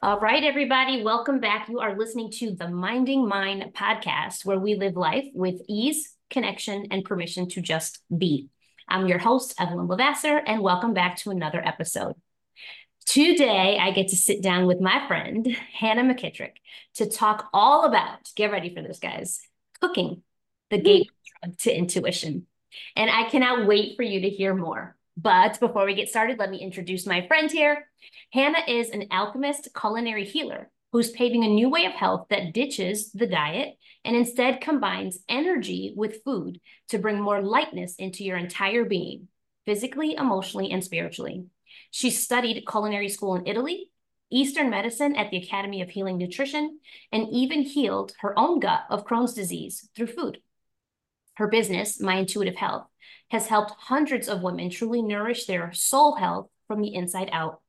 All right, everybody, welcome back. You are listening to the Minding Mine podcast, where we live life with ease, connection, and permission to just be. I'm your host, Evelyn LeVasseur, and welcome back to another episode. Today, I get to sit down with my friend, Hannah McKitrick, to talk all about, get ready for this, guys, cooking, the gateway drug to intuition. And I cannot wait for you to hear more. But before we get started, let me introduce my friend here. Hannah is an alchemist culinary healer who's paving a new way of health that ditches the diet and instead combines energy with food to bring more lightness into your entire being, physically, emotionally, and spiritually. She studied culinary school in Italy, Eastern medicine at the Academy of Healing Nutrition, and even healed her own gut of Crohn's disease through food. Her business, My Intuitive Health, has helped hundreds of women truly nourish their soul health from the inside out,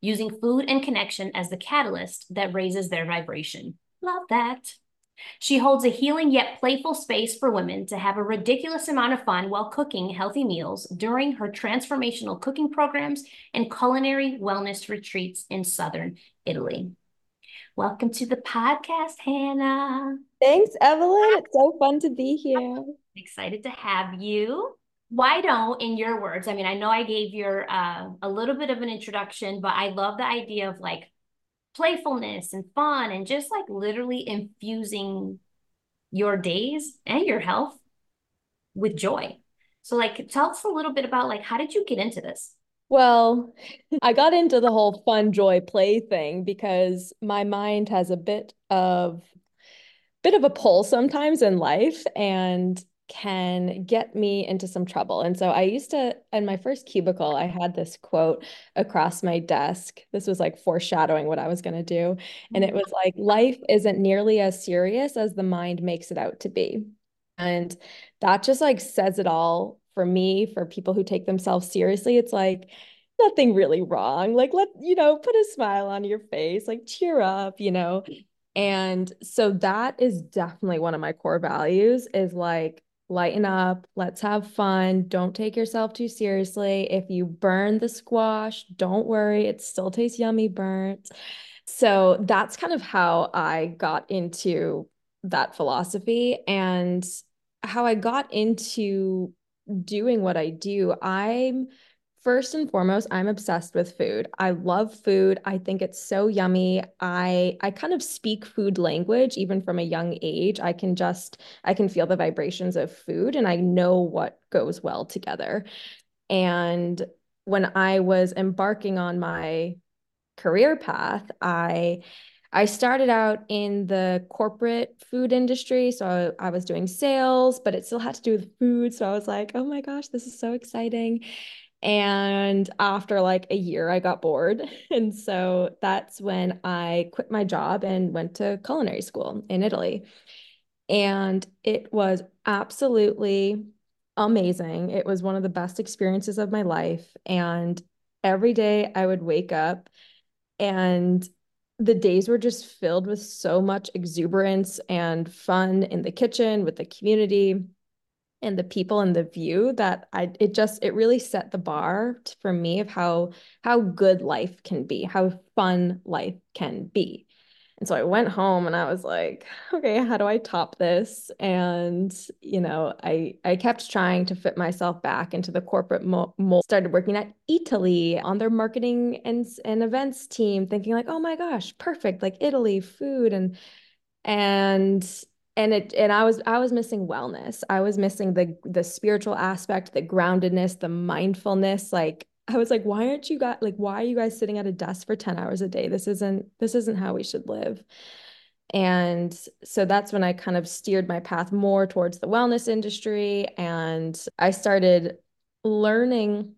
using food and connection as the catalyst that raises their vibration. Love that. She holds a healing yet playful space for women to have a ridiculous amount of fun while cooking healthy meals during her transformational cooking programs and culinary wellness retreats in Southern Italy. Welcome to the podcast, Hannah. Thanks, Evelyn. It's so fun to be here. Excited to have you. Why don't in your words i mean i know i gave your uh, a little bit of an introduction but i love the idea of like playfulness and fun and just like literally infusing your days and your health with joy. So like tell us a little bit about like how did you get into this? Well i got into the whole fun joy play thing because my mind has a bit of bit of a pull sometimes in life. And can get me into some trouble. And so I used to, in my first cubicle, I had this quote across my desk. This was like foreshadowing what I was going to do. And it mm-hmm. was like, life isn't nearly as serious as the mind makes it out to be. And that just like says it all for me, for people who take themselves seriously. It's like, nothing really wrong. Like, let, you know, put a smile on your face, like cheer up, you know. And so that is definitely one of my core values is like lighten up, let's have fun. Don't take yourself too seriously. If you burn the squash, don't worry, it still tastes yummy burnt. So that's kind of how I got into that philosophy and how I got into doing what I do. I'm First and foremost, I'm obsessed with food. I love food. I think it's so yummy. I I kind of speak food language even from a young age. I can just I can feel the vibrations of food and I know what goes well together. And when I was embarking on my career path, I I started out in the corporate food industry. So I, I, was doing sales, but it still had to do with food. So I was like, oh my gosh, this is so exciting. And after like a year, I got bored. And so that's when I quit my job and went to culinary school in Italy. And it was absolutely amazing. It was one of the best experiences of my life. And every day I would wake up and the days were just filled with so much exuberance and fun in the kitchen with the community and the people and the view that I it just it really set the bar for me of how how good life can be, how fun life can be. And so I went home and I was like, okay, how do I top this? And you know, I I kept trying to fit myself back into the corporate mold. Started working at Eataly on their marketing and and events team, thinking like, oh my gosh, perfect, like Eataly food and and and it and I was I was missing wellness. I was missing the the spiritual aspect, the groundedness, the mindfulness. Like I was like, why aren't you guys like why are you guys sitting at a desk for 10 hours a day? This isn't this isn't how we should live. And so that's when I kind of steered my path more towards the wellness industry and I started learning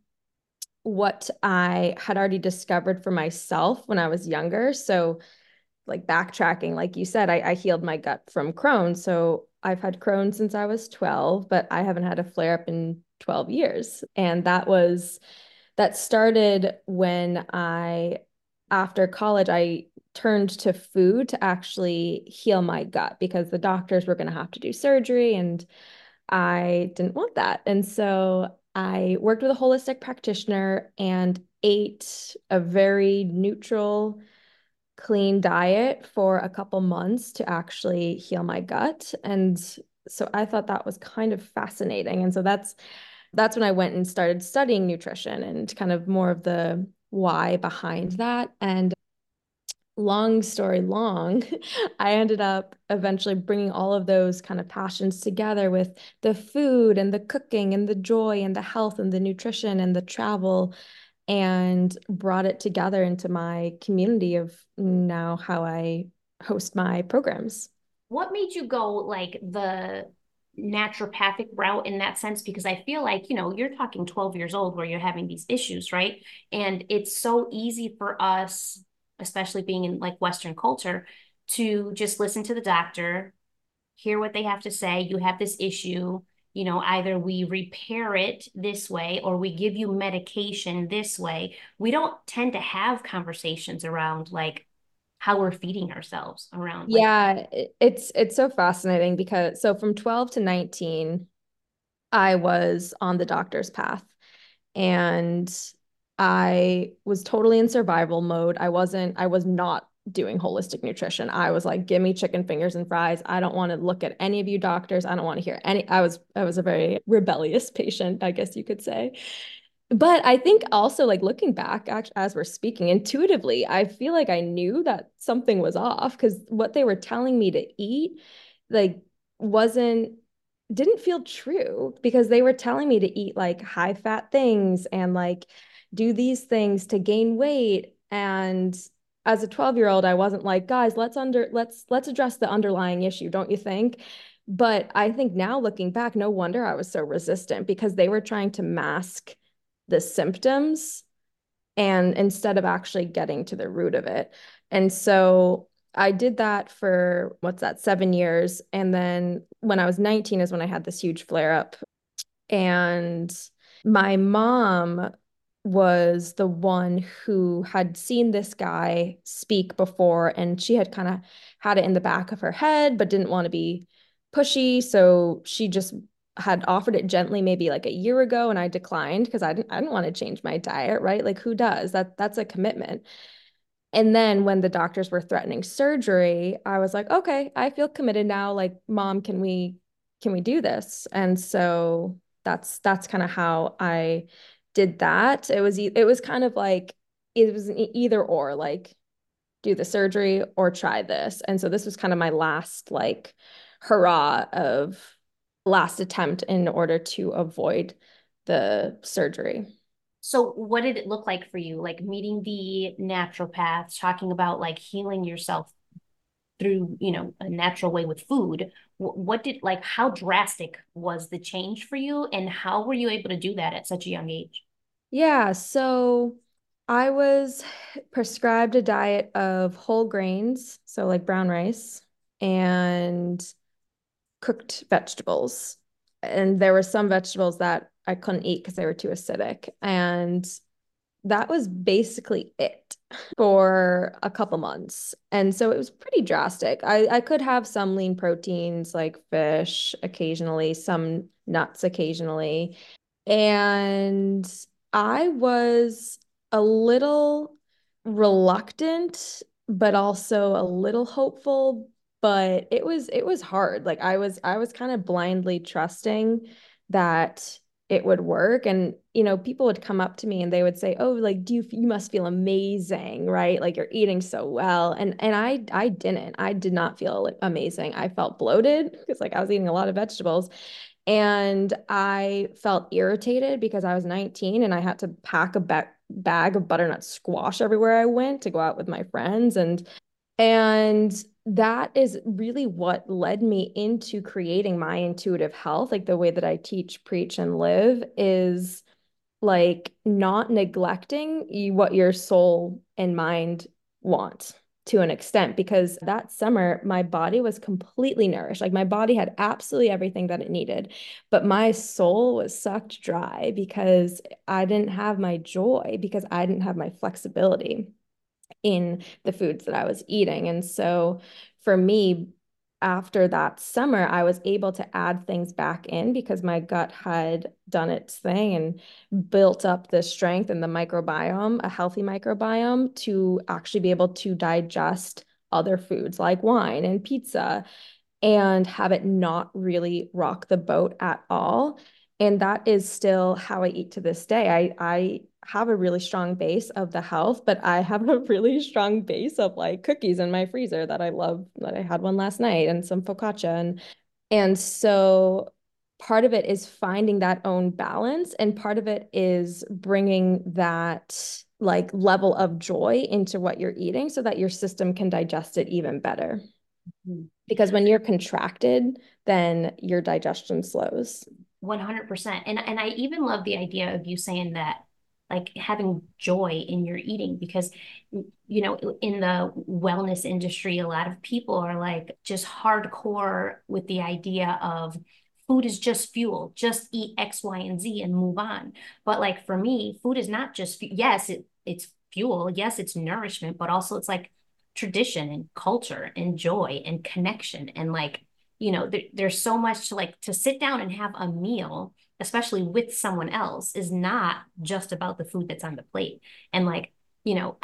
what I had already discovered for myself when I was younger. So like backtracking, like you said, I, I healed my gut from Crohn's. So I've had Crohn's since I was 12, but I haven't had a flare up in 12 years. And that was, that started when I, after college, I turned to food to actually heal my gut because the doctors were going to have to do surgery and I didn't want that. And so I worked with a holistic practitioner and ate a very neutral, clean diet for a couple months to actually heal my gut. And so I thought that was kind of fascinating. And so that's that's when I went and started studying nutrition and kind of more of the why behind that. And long story long, I ended up eventually bringing all of those kind of passions together with the food and the cooking and the joy and the health and the nutrition and the travel and brought it together into my community of now how I host my programs. What made you go like the naturopathic route in that sense? Because I feel like, you know, you're talking 12 years old where you're having these issues, right? And it's so easy for us, especially being in like Western culture, to just listen to the doctor, hear what they have to say. You have this issue you know, either we repair it this way or we give you medication this way. We don't tend to have conversations around like how we're feeding ourselves around. Like, yeah, it's it's so fascinating because so from 12 to 19 I was on the doctor's path and I was totally in survival mode. I wasn't I was not doing holistic nutrition. I was like, give me chicken fingers and fries. I don't want to look at any of you doctors. I don't want to hear any. I was I was a very rebellious patient, I guess you could say. But I think also like looking back as we're speaking intuitively, I feel like I knew that something was off because what they were telling me to eat like wasn't didn't feel true because they were telling me to eat like high fat things and like do these things to gain weight and as a 12 year old i wasn't like guys let's under let's let's address the underlying issue don't you think? But i think now looking back no wonder i was so resistant because they were trying to mask the symptoms and instead of actually getting to the root of it. And so i did that for what's that 7 years. And then when i was 19 is when i had this huge flare up. And my mom was the one who had seen this guy speak before and she had kind of had it in the back of her head but didn't want to be pushy so she just had offered it gently maybe like a year ago and I declined because I didn't I didn't want to change my diet right? Like who does? That that's a commitment. And then when the doctors were threatening surgery I was like okay I feel committed now. Like mom can we can we do this? And so that's that's kind of how I did that. It was it was kind of like it was either or like do the surgery or try this. And so this was kind of my last like hurrah of last attempt in order to avoid the surgery. So what did it look like for you? Like meeting the naturopaths, talking about like healing yourself through, you know, a natural way with food. What did like how drastic was the change for you and how were you able to do that at such a young age? Yeah, so I was prescribed a diet of whole grains, so like brown rice and cooked vegetables. And there were some vegetables that I couldn't eat because they were too acidic. And that was basically it for a couple months. And so it was pretty drastic. I, I could have some lean proteins like fish occasionally, some nuts occasionally. And I was a little reluctant, but also a little hopeful. But it was it was hard. Like I was I was kind of blindly trusting that it would work. And you know, people would come up to me and they would say, "Oh, like do you you must feel amazing, right? Like you're eating so well." And and I I didn't. I did not feel amazing. I felt bloated because like I was eating a lot of vegetables. And I felt irritated because I was 19 and I had to pack a ba- bag of butternut squash everywhere I went to go out with my friends. And and that is really what led me into creating my intuitive health. Like the way that I teach, preach, and live is like not neglecting what your soul and mind want to an extent because that summer my body was completely nourished. Like my body had absolutely everything that it needed, but my soul was sucked dry because I didn't have my joy because I didn't have my flexibility in the foods that I was eating. And so for me, after that summer, I was able to add things back in because my gut had done its thing and built up the strength and the microbiome, a healthy microbiome, to actually be able to digest other foods like wine and pizza and have it not really rock the boat at all. And that is still how I eat to this day. I, I have a really strong base of the health, but I have a really strong base of like cookies in my freezer that I love. That I had one last night and some focaccia and and so part of it is finding that own balance and part of it is bringing that like level of joy into what you're eating so that your system can digest it even better. Mm-hmm. Because when you're contracted, then your digestion slows. 100%. And and I even love the idea of you saying that like having joy in your eating because you know in the wellness industry a lot of people are like just hardcore with the idea of food is just fuel just eat x y and z and move on. But like for me food is not just yes it, it's fuel yes it's nourishment but also it's like tradition and culture and joy and connection and like you know there, there's so much to like to sit down and have a meal especially with someone else, is not just about the food that's on the plate. And like, you know,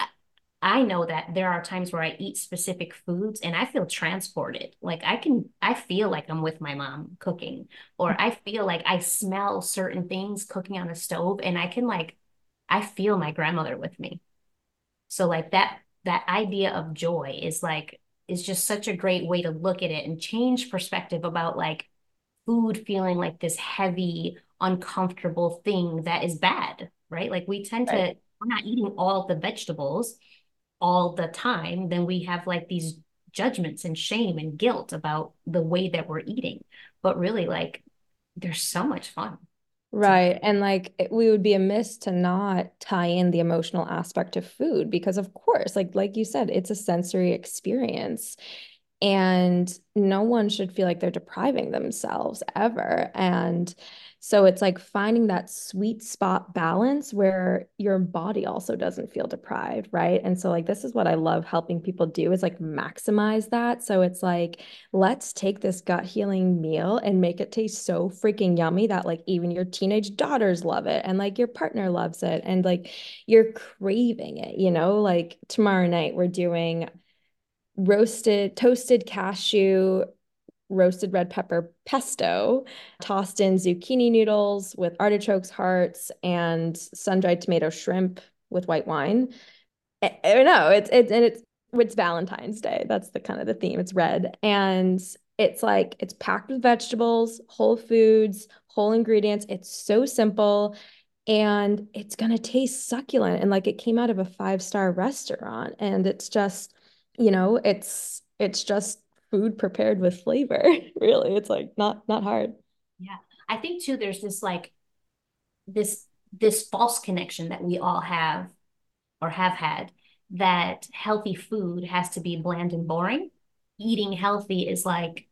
I, know that there are times where I eat specific foods and I feel transported. Like I can, I feel like I'm with my mom cooking, or I feel like I smell certain things cooking on the stove and I can like, I feel my grandmother with me. So like that, that idea of joy is like, is just such a great way to look at it and change perspective about like food feeling like this heavy uncomfortable thing that is bad, right? Like we tend right. to, we're not eating all the vegetables all the time, then we have like these judgments and shame and guilt about the way that we're eating. But really, like, there's so much fun. Right. And like it, we would be amiss to not tie in the emotional aspect of food because of course, like like you said, it's a sensory experience and no one should feel like they're depriving themselves ever. And so it's like finding that sweet spot balance where your body also doesn't feel deprived, right? And so like this is what I love helping people do is like maximize that. So it's like let's take this gut healing meal and make it taste so freaking yummy that like even your teenage daughters love it and like your partner loves it and like you're craving it, you know? Like tomorrow night we're doing roasted toasted cashew roasted red pepper pesto, tossed in zucchini noodles with artichokes hearts and sun-dried tomato shrimp with white wine. I, I know. It's it's and it's it's Valentine's Day. That's the kind of the theme. It's red. And it's like it's packed with vegetables, whole foods, whole ingredients. It's so simple and it's going to taste succulent and like it came out of a five-star restaurant and it's just, you know, it's it's just food prepared with flavor. really, it's like not not hard. Yeah, I think too. There's this like this this false connection that we all have or have had that healthy food has to be bland and boring. Eating healthy is like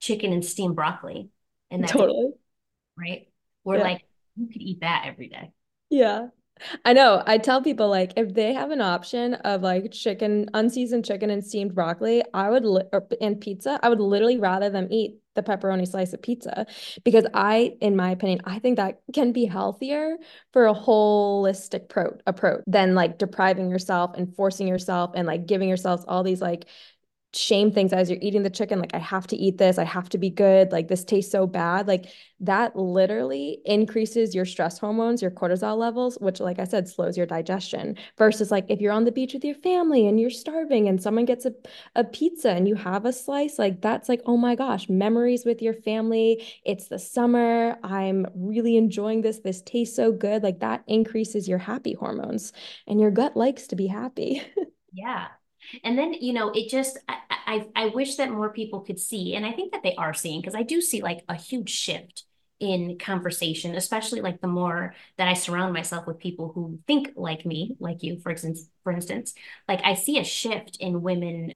chicken and steamed broccoli, and that's totally right. We're yeah. like you could eat that every day. Yeah. I know. I tell people like if they have an option of like chicken, unseasoned chicken and steamed broccoli, I would li- or, and pizza, I would literally rather them eat the pepperoni slice of pizza because I, in my opinion, I think that can be healthier for a holistic pro- approach than like depriving yourself and forcing yourself and like giving yourselves all these like shame things as you're eating the chicken like i have to eat this. I have to be good. Like this tastes so bad. Like that literally increases your stress hormones your cortisol levels which like i said slows your digestion versus like if you're on the beach with your family and you're starving and someone gets a, a pizza and you have a slice like that's like oh my gosh memories with your family. It's the summer. I'm really enjoying this. This tastes so good. Like that increases your happy hormones and your gut likes to be happy. Yeah and then, you know, it just, I, I, I wish that more people could see, and I think that they are seeing, because I do see like a huge shift in conversation, especially like the more that I surround myself with people who think like me, like you, for instance, for instance, like I see a shift in women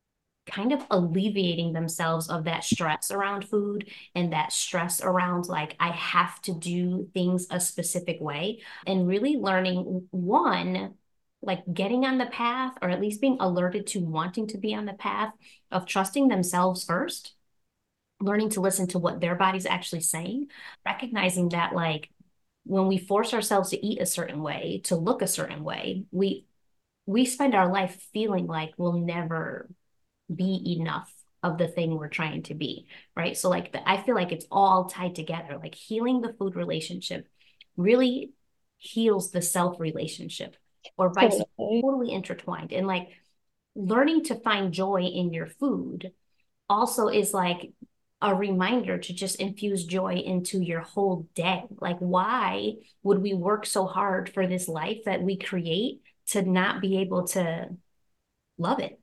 kind of alleviating themselves of that stress around food and that stress around like I have to do things a specific way and really learning one like getting on the path or at least being alerted to wanting to be on the path of trusting themselves first learning to listen to what their body's actually saying, recognizing that like when we force ourselves to eat a certain way, to look a certain way, we we spend our life feeling like we'll never be enough of the thing we're trying to be, right? So like the, I feel like it's all tied together. Like healing the food relationship really heals the self relationship or vice totally. totally intertwined. And like learning to find joy in your food also is like a reminder to just infuse joy into your whole day. Like, why would we work so hard for this life that we create to not be able to love it?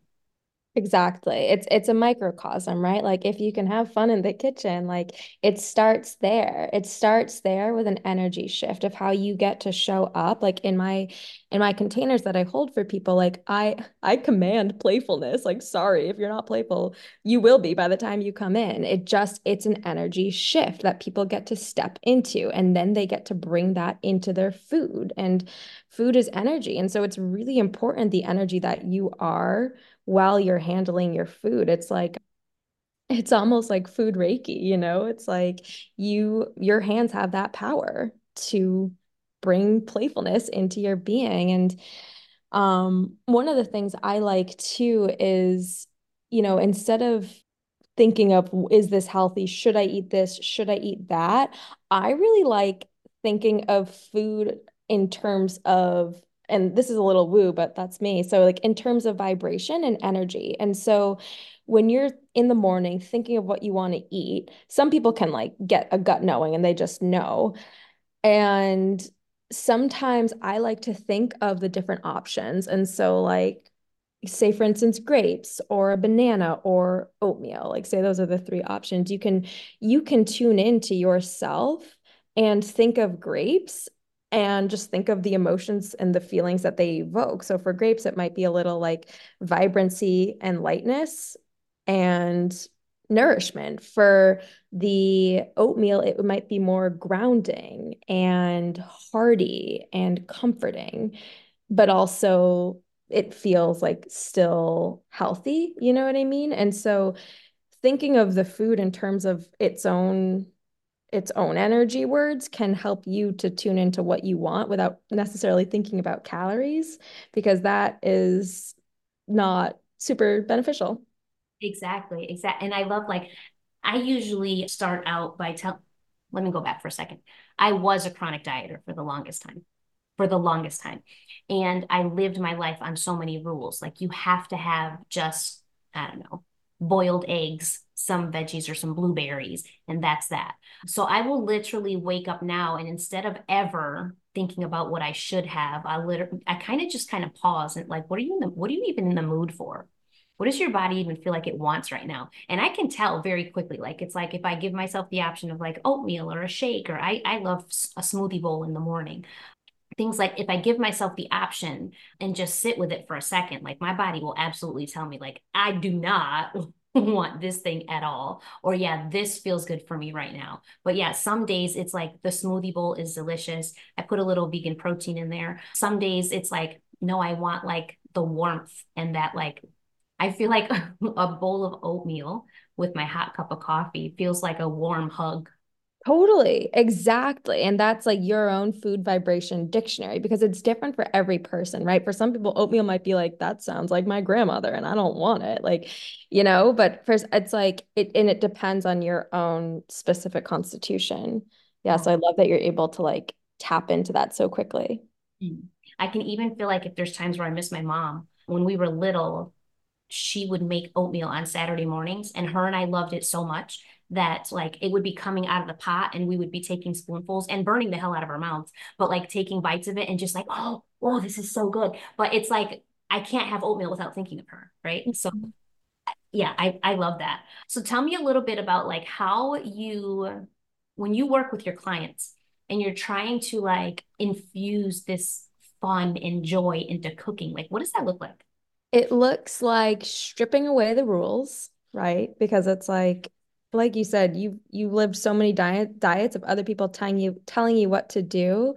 Exactly. It's it's a microcosm, right? Like if you can have fun in the kitchen, like it starts there. It starts there with an energy shift of how you get to show up. Like in my in my containers that I hold for people, like I I command playfulness. Like sorry, if you're not playful, you will be by the time you come in. It just it's an energy shift that people get to step into and then they get to bring that into their food. And food is energy. And so it's really important the energy that you are while you're handling your food. It's like it's almost like food reiki, you know? It's like you your hands have that power to bring playfulness into your being and um one of the things I like too is you know, instead of thinking of is this healthy? Should I eat this? Should I eat that? I really like thinking of food in terms of and this is a little woo, but that's me. So, like in terms of vibration and energy. And so, when you're in the morning thinking of what you want to eat, some people can like get a gut knowing and they just know. And sometimes I like to think of the different options. And so, like, say for instance grapes or a banana or oatmeal like say those are the three options you can you can tune into yourself and think of grapes and just think of the emotions and the feelings that they evoke. So for grapes, it might be a little like vibrancy and lightness and nourishment. For the oatmeal, it might be more grounding and hearty and comforting, but also it feels like still healthy. You know what I mean? And so thinking of the food in terms of its own its own energy words can help you to tune into what you want without necessarily thinking about calories because that is not super beneficial. Exactly. Exactly. And I love like I usually start out by tell let me go back for a second. I was a chronic dieter for the longest time. For the longest time. And I lived my life on so many rules. Like you have to have just I don't know, boiled eggs, some veggies or some blueberries, and that's that. So I will literally wake up now and instead of ever thinking about what I should have, I literally I kind of just kind of pause and like, what are you the what are you even in the mood for? What does your body even feel like it wants right now? And I can tell very quickly. Like it's like if I give myself the option of like oatmeal or a shake, or I I love a smoothie bowl in the morning things like if I give myself the option and just sit with it for a second, like my body will absolutely tell me, like, I do not want this thing at all. Or, yeah, this feels good for me right now. But yeah, some days it's like the smoothie bowl is delicious. I put a little vegan protein in there. Some days it's like, no, I want like the warmth and that, like, I feel like a bowl of oatmeal with my hot cup of coffee feels like a warm hug Totally, exactly. And that's like your own food vibration dictionary because it's different for every person, right? For some people, oatmeal might be like, that sounds like my grandmother and I don't want it. Like, you know, but first it's like it and it depends on your own specific constitution. Yeah. So I love that you're able to like tap into that so quickly. Mm. I can even feel like if there's times where I miss my mom, when we were little, she would make oatmeal on Saturday mornings, and her and I loved it so much that like it would be coming out of the pot and we would be taking spoonfuls and burning the hell out of our mouths, but like taking bites of it and just like, oh, oh, this is so good. But it's like I can't have oatmeal without thinking of her, right? Mm-hmm. So yeah, I I love that. So tell me a little bit about like how you when you work with your clients and you're trying to like infuse this fun and joy into cooking, like what does that look like? It looks like stripping away the rules, right? Because it's like like you said, you you lived so many diet diets of other people telling you telling you what to do.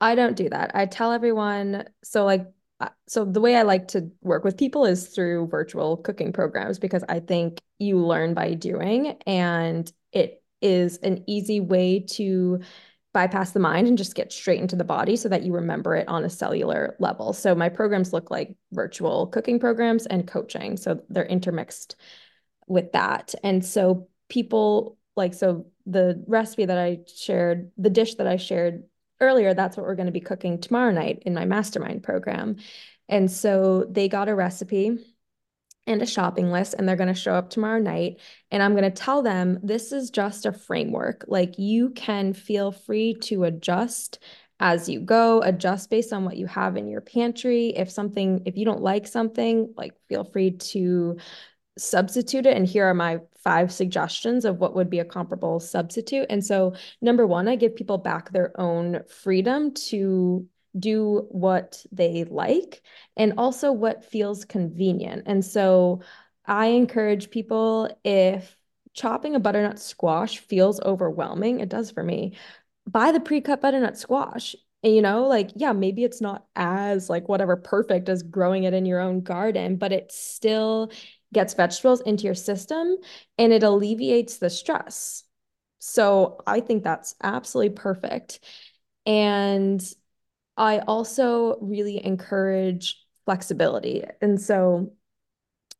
I don't do that. I tell everyone so like so the way I like to work with people is through virtual cooking programs because I think you learn by doing and it is an easy way to bypass the mind and just get straight into the body so that you remember it on a cellular level. So my programs look like virtual cooking programs and coaching. So they're intermixed with that. And so people like so the recipe that I shared, the dish that I shared earlier, that's what we're going to be cooking tomorrow night in my mastermind program. And so they got a recipe and a shopping list and they're going to show up tomorrow night and i'm going to tell them this is just a framework. Like you can feel free to adjust as you go adjust based on what you have in your pantry. If something if you don't like something like feel free to substitute it. And here are my five suggestions of what would be a comparable substitute. And so number one i give people back their own freedom to do what they like and also what feels convenient. And so I encourage people if chopping a butternut squash feels overwhelming, it does for me, buy the pre-cut butternut squash. And, you know, like, yeah, maybe it's not as like whatever perfect as growing it in your own garden, but it still gets vegetables into your system and it alleviates the stress. So I think that's absolutely perfect. And I also really encourage flexibility. And so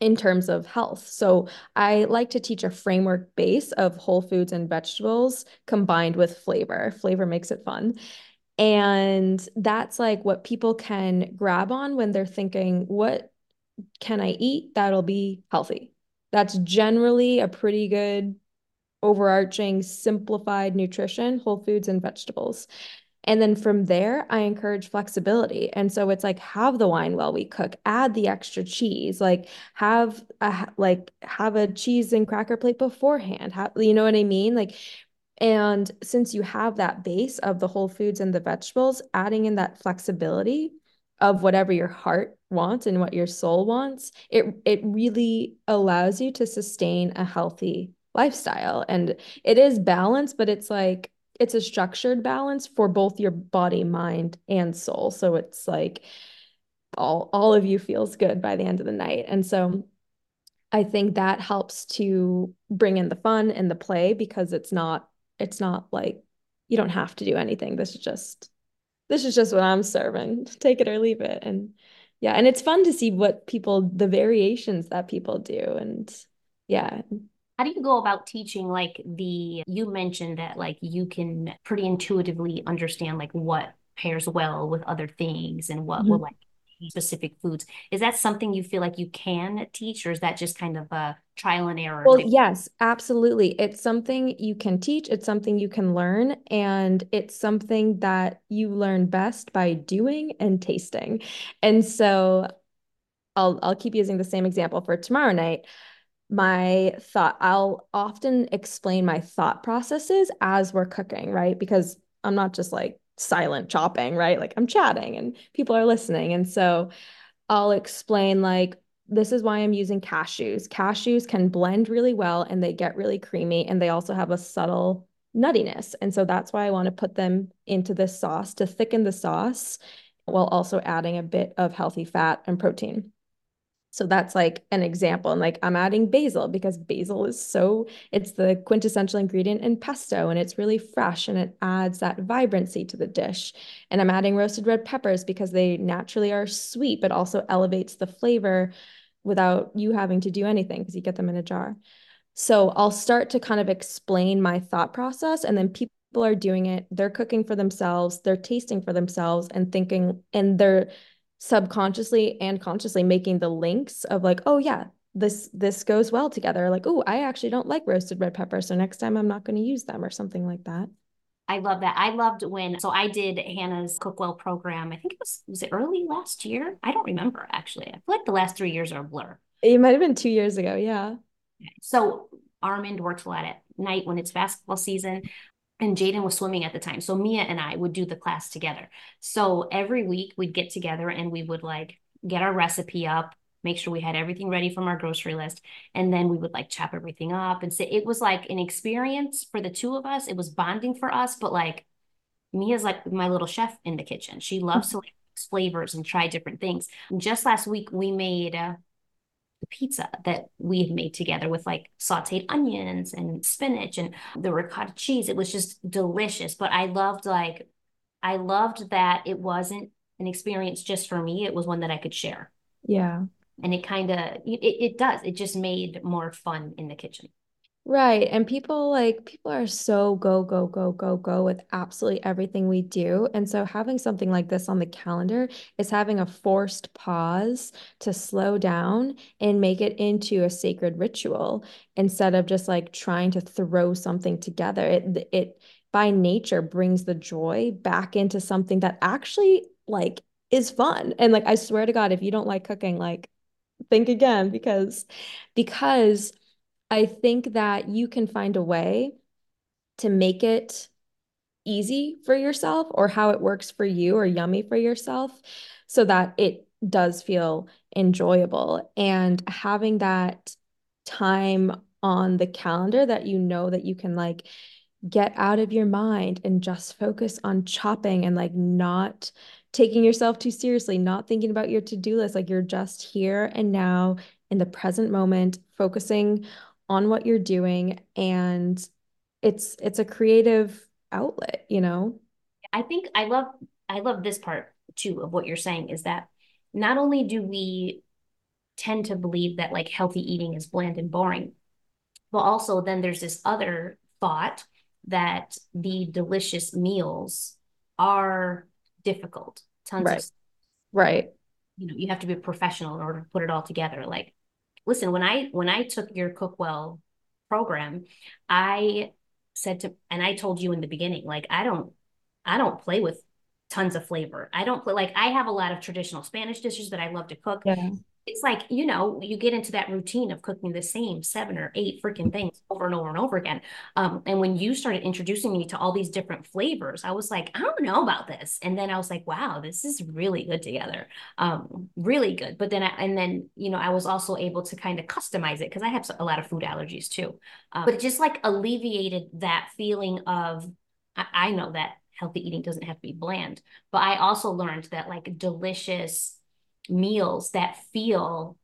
in terms of health. So I like to teach a framework base of whole foods and vegetables combined with flavor. Flavor makes it fun. And that's like what people can grab on when they're thinking, what can I eat that'll be healthy? That's generally a pretty good overarching simplified nutrition, whole foods and vegetables. And then from there, I encourage flexibility. And so it's like have the wine while we cook, add the extra cheese, like have a like have a cheese and cracker plate beforehand. Have, you know what I mean? Like and since you have that base of the whole foods and the vegetables, adding in that flexibility of whatever your heart wants and what your soul wants, it it really allows you to sustain a healthy lifestyle. And it is balance, but it's like it's a structured balance for both your body, mind, and soul. So it's like all all of you feels good by the end of the night. And so I think that helps to bring in the fun and the play because it's not it's not like you don't have to do anything. This is just this is just what I'm serving. Take it or leave it. And yeah, and it's fun to see what people the variations that people do and yeah, how do you go about teaching like the you mentioned that like you can pretty intuitively understand like what pairs well with other things and what mm-hmm. will like specific foods. Is that something you feel like you can teach, or is that just kind of a trial and error? Well, yes, absolutely. It's something you can teach, it's something you can learn, and it's something that you learn best by doing and tasting. And so I'll I'll keep using the same example for tomorrow night my thought i'll often explain my thought processes as we're cooking right? Because i'm not just like silent chopping right? Like i'm chatting and people are listening. And so i'll explain like this is why i'm using cashews. Cashews can blend really well and they get really creamy and they also have a subtle nuttiness. And so that's why i want to put them into this sauce to thicken the sauce while also adding a bit of healthy fat and protein so that's like an example. And like I'm adding basil because basil is so, it's the quintessential ingredient in pesto and it's really fresh and it adds that vibrancy to the dish. And I'm adding roasted red peppers because they naturally are sweet, but also elevates the flavor without you having to do anything because you get them in a jar. So I'll start to kind of explain my thought process and then people are doing it. They're cooking for themselves, they're tasting for themselves and thinking, and they're subconsciously and consciously making the links of like, oh yeah, this this goes well together. Like, oh, I actually don't like roasted red pepper, so next time I'm not going to use them or something like that. I love that. I loved when so I did Hannah's Cookwell program. I think it was was it early last year? I don't remember actually. I feel like the last three years are a blur. It might have been two years ago. Yeah. So Armand works a lot at night when it's basketball season and Jaden was swimming at the time. So Mia and I would do the class together. So every week we'd get together and we would like get our recipe up, make sure we had everything ready from our grocery list. And then we would like chop everything up and say it was like an experience for the two of us. It was bonding for us, but like Mia's like my little chef in the kitchen. She loves to like flavors and try different things. Just last week, we made uh, the pizza that we had made together with like sauteed onions and spinach and the ricotta cheese. It was just delicious. But I loved like, I loved that it wasn't an experience just for me. It was one that I could share. Yeah. And it kind of, it, it does. It just made more fun in the kitchen. Right. And people like people are so go, go, go, go, go with absolutely everything we do. And so having something like this on the calendar is having a forced pause to slow down and make it into a sacred ritual instead of just like trying to throw something together. It it by nature brings the joy back into something that actually like is fun. And like I swear to God, if you don't like cooking, like think again because because I think that you can find a way to make it easy for yourself or how it works for you or yummy for yourself so that it does feel enjoyable. And having that time on the calendar that you know that you can like get out of your mind and just focus on chopping and like not taking yourself too seriously, not thinking about your to-do list. Like you're just here and now in the present moment, focusing on what you're doing and it's it's a creative outlet you know? I think i love i love this part too of what you're saying is that not only do we tend to believe that like healthy eating is bland and boring but also then there's this other thought that the delicious meals are difficult tons right. of right. You know you have to be a professional in order to put it all together. Like listen, when I when I took your Cookwell program, I said to and I told you in the beginning, like I don't I don't play with tons of flavor. I don't play like I have a lot of traditional Spanish dishes that I love to cook. Yeah it's like you know you get into that routine of cooking the same seven or eight freaking things over and over and over again. Um, and when you started introducing me to all these different flavors i was like i don't know about this. And then i was like wow this is really good together. Um, really good. But then I, and then you know i was also able to kind of customize it because i have a lot of food allergies too. Um, but it just like alleviated that feeling of I, I know that healthy eating doesn't have to be bland but i also learned that like delicious meals that feel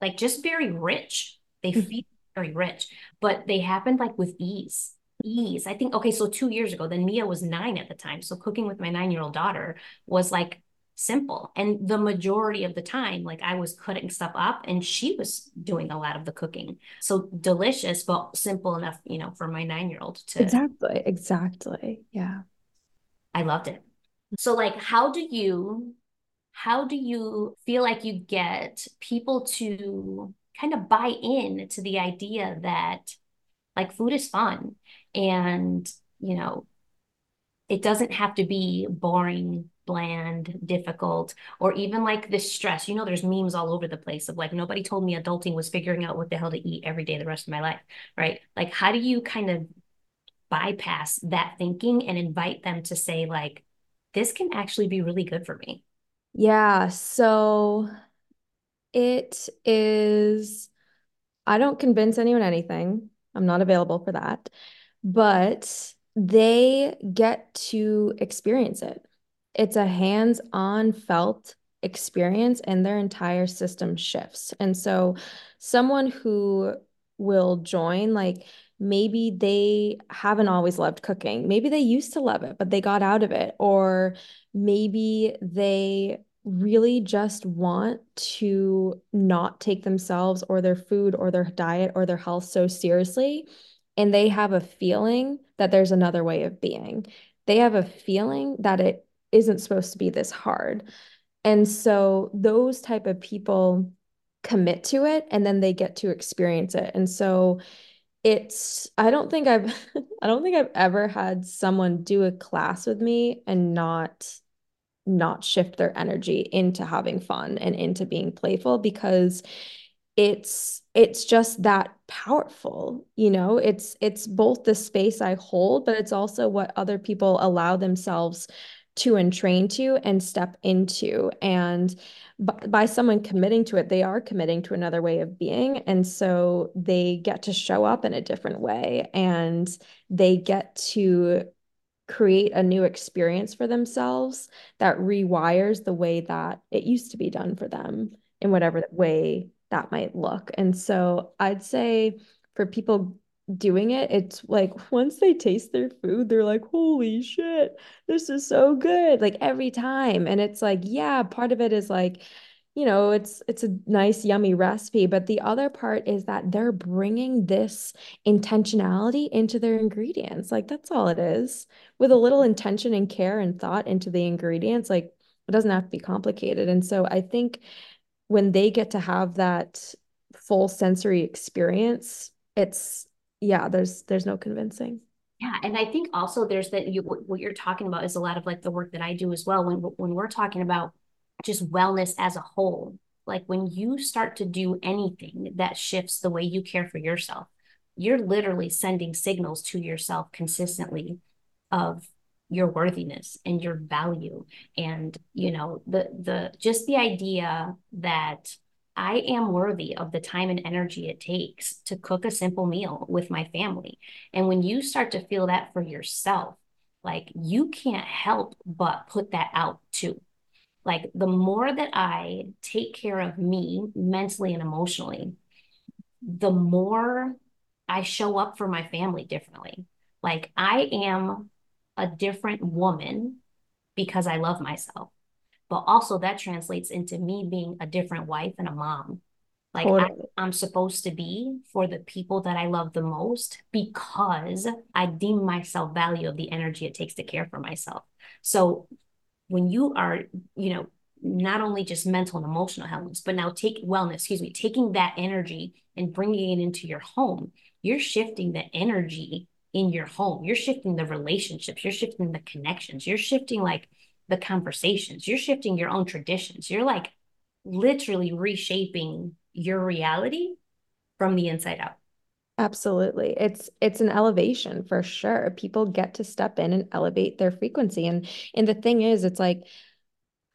like just very rich. They mm-hmm. feel very rich, but they happened like with ease. Ease. I think, okay, so two years ago, then Mia was nine at the time. So cooking with my nine year old daughter was like simple. And the majority of the time, like I was cutting stuff up and she was doing a lot of the cooking. So delicious, but simple enough, you know, for my nine year old to. Exactly. Exactly. Yeah. I loved it. So, like, how do you how do you feel like you get people to kind of buy in to the idea that like food is fun and you know it doesn't have to be boring bland difficult or even like this stress. You know there's memes all over the place of like nobody told me adulting was figuring out what the hell to eat every day the rest of my life right? Like how do you kind of bypass that thinking and invite them to say like this can actually be really good for me yeah, so it is, I don't convince anyone anything. I'm not available for that. But they get to experience it. It's a hands-on felt experience and their entire system shifts. And so someone who will join, like maybe they haven't always loved cooking. Maybe they used to love it, but they got out of it. Or maybe they really just want to not take themselves or their food or their diet or their health so seriously. And they have a feeling that there's another way of being. They have a feeling that it isn't supposed to be this hard. And so those type of people commit to it and then they get to experience it. And so it's I don't think I've I don't think I've ever had someone do a class with me and not not shift their energy into having fun and into being playful because it's it's just that powerful you know? It's it's both the space i hold but it's also what other people allow themselves to entrain to and step into and by someone committing to it they are committing to another way of being and so they get to show up in a different way and they get to create a new experience for themselves that rewires the way that it used to be done for them in whatever way that might look. And so I'd say for people doing it, it's like once they taste their food, they're like, holy shit, this is so good. Like every time. And it's like, yeah, part of it is like, you know, it's it's a nice yummy recipe, but the other part is that they're bringing this intentionality into their ingredients. Like that's all it is. With a little intention and care and thought into the ingredients, like it doesn't have to be complicated. And so I think when they get to have that full sensory experience, it's yeah, there's there's no convincing. Yeah, and I think also there's that you what you're talking about is a lot of like the work that I do as well when when we're talking about just wellness as a whole. Like when you start to do anything that shifts the way you care for yourself, you're literally sending signals to yourself consistently of your worthiness and your value and you know the the just the idea that I am worthy of the time and energy it takes to cook a simple meal with my family. And when you start to feel that for yourself, like you can't help but put that out too. Like the more that I take care of me mentally and emotionally, the more I show up for my family differently. Like I am a different woman because I love myself but also that translates into me being a different wife and a mom. Like totally. I, i'm supposed to be for the people that i love the most because i deem myself value of the energy it takes to care for myself. So when you are you know not only just mental and emotional wellness but now take wellness excuse me taking that energy and bringing it into your home you're shifting the energy in your home. You're shifting the relationships. You're shifting the connections. You're shifting like the conversations. You're shifting your own traditions. You're like literally reshaping your reality from the inside out. Absolutely. It's it's an elevation for sure. People get to step in and elevate their frequency and and the thing is it's like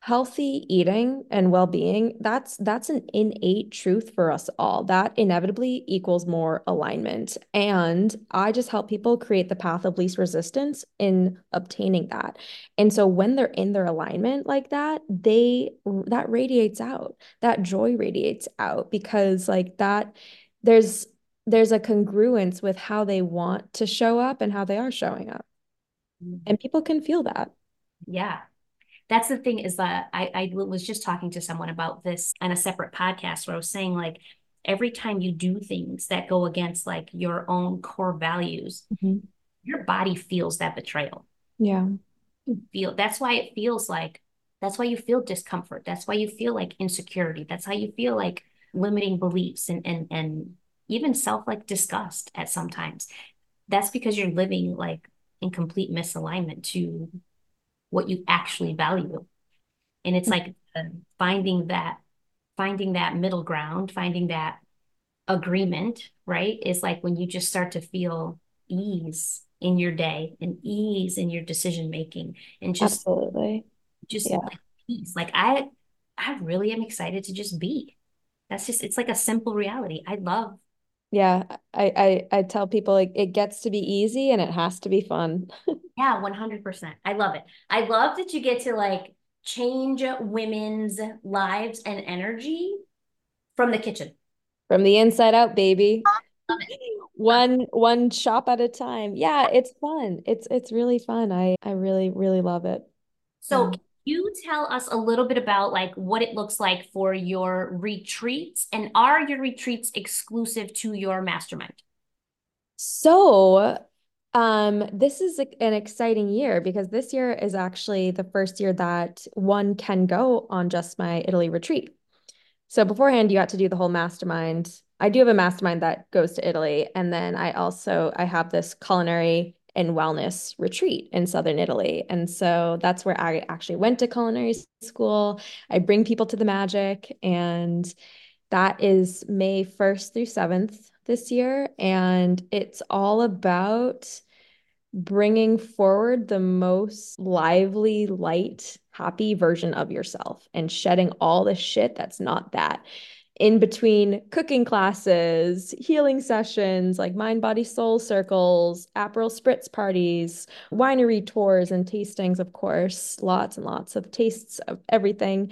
healthy eating and well-being that's that's an innate truth for us all. That inevitably equals more alignment. And i just help people create the path of least resistance in obtaining that. And so when they're in their alignment like that they that radiates out. That joy radiates out because like that there's there's a congruence with how they want to show up and how they are showing up. Mm-hmm. and people can feel that. Yeah that's the thing is that I, I was just talking to someone about this on a separate podcast where I was saying like every time you do things that go against like your own core values, mm-hmm. your body feels that betrayal. Yeah. You feel that's why it feels like that's why you feel discomfort. That's why you feel like insecurity. That's how you feel like limiting beliefs and and and even self like disgust at sometimes. That's because you're living like in complete misalignment to what you actually value. And it's like uh, finding that, finding that middle ground, finding that agreement, right? Is like when you just start to feel ease in your day and ease in your decision making and just absolutely just yeah. like peace. Like I I really am excited to just be. That's just it's like a simple reality. I love yeah, I, I I tell people like it gets to be easy and it has to be fun. yeah, 100%. I love it. I love that you get to like change women's lives and energy from the kitchen. From the inside out, baby. one one shop at a time. Yeah, it's fun. It's it's really fun. I I really really love it. So um, you tell us a little bit about like what it looks like for your retreats and are your retreats exclusive to your mastermind? So, um, this is an exciting year because this year is actually the first year that one can go on just my Italy retreat. So beforehand, you got to do the whole mastermind. I do have a mastermind that goes to Italy, and then I also I have this culinary and wellness retreat in southern Italy. And so that's where I actually went to culinary school. I bring people to the magic and that is May 1st through 7th this year and it's all about bringing forward the most lively, light, happy version of yourself and shedding all the shit that's not that in between cooking classes, healing sessions, like mind, body, soul circles, Aperol spritz parties, winery tours and tastings, of course, lots and lots of tastes of everything.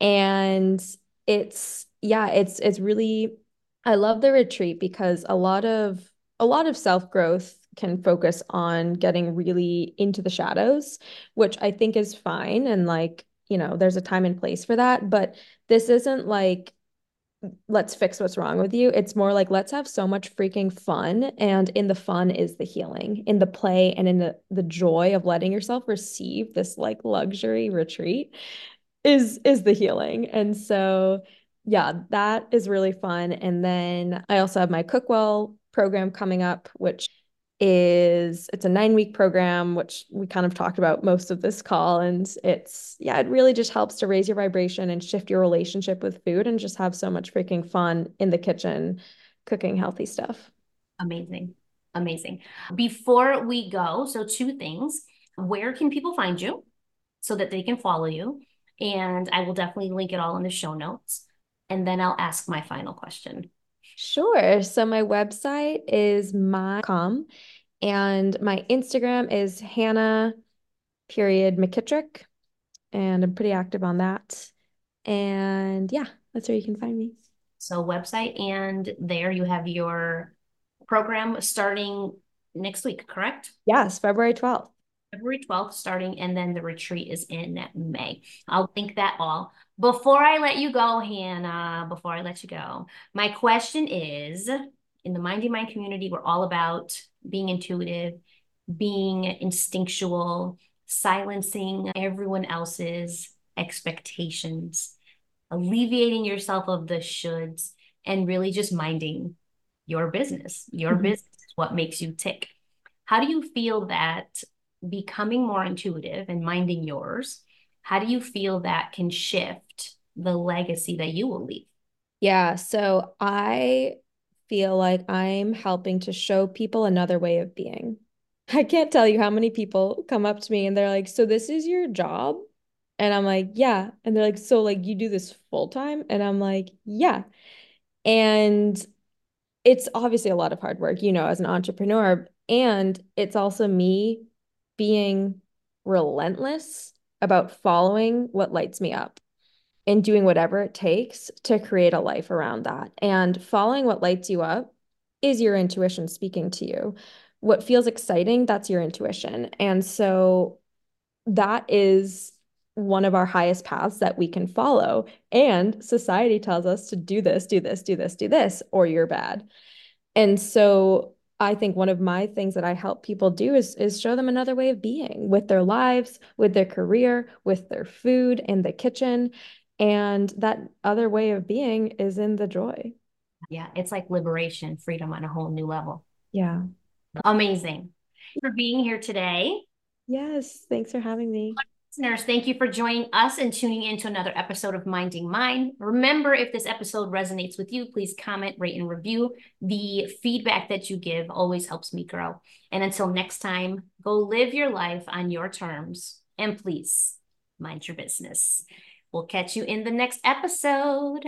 And it's, yeah, it's, it's really, I love the retreat because a lot of, a lot of self growth can focus on getting really into the shadows, which I think is fine. And like, you know, there's a time and place for that. But this isn't like, let's fix what's wrong with you. It's more like, let's have so much freaking fun. And in the fun is the healing, in the play and in the, the joy of letting yourself receive this like luxury retreat is is the healing. And so yeah, that is really fun. And then I also have my Cookwell program coming up, which is it's a nine week program which we kind of talked about most of this call and it's yeah it really just helps to raise your vibration and shift your relationship with food and just have so much freaking fun in the kitchen cooking healthy stuff. Amazing. Amazing. Before we go so two things. Where can people find you so that they can follow you? And i will definitely link it all in the show notes. And then i'll ask my final question Sure. So my website is my.com and my Instagram is Hannah period McKitrick. And I'm pretty active on that. And yeah, that's where you can find me. So website and there you have your program starting next week, correct? Yes, February 12th. February 12th starting, and then the retreat is in May. I'll link that all. Before I let you go, Hannah, before I let you go, my question is in the Minding Mine community, we're all about being intuitive, being instinctual, silencing everyone else's expectations, alleviating yourself of the shoulds, and really just minding your business. Your mm-hmm. business is what makes you tick. How do you feel that becoming more intuitive and minding yours, how do you feel that can shift the legacy that you will leave? Yeah, so I feel like I'm helping to show people another way of being. I can't tell you how many people come up to me and they're like, So this is your job? And I'm like, Yeah. And they're like, So, like, you do this full time? And I'm like, Yeah. And it's obviously a lot of hard work, you know, as an entrepreneur. And it's also me being relentless about following what lights me up and doing whatever it takes to create a life around that. And following what lights you up is your intuition speaking to you. What feels exciting, that's your intuition. And so that is one of our highest paths that we can follow. And society tells us to do this, do this, do this, do this, or you're bad. And so I think one of my things that I help people do is is show them another way of being with their lives, with their career, with their food in the kitchen. And that other way of being is in the joy. Yeah, it's like liberation, freedom on a whole new level. Yeah. Amazing. For being here today. Yes, thanks for having me. Listeners, thank you for joining us and tuning in to another episode of Minding Mine. Remember, if this episode resonates with you, please comment, rate, and review. The feedback that you give always helps me grow. And until next time, go live your life on your terms and please mind your business. We'll catch you in the next episode.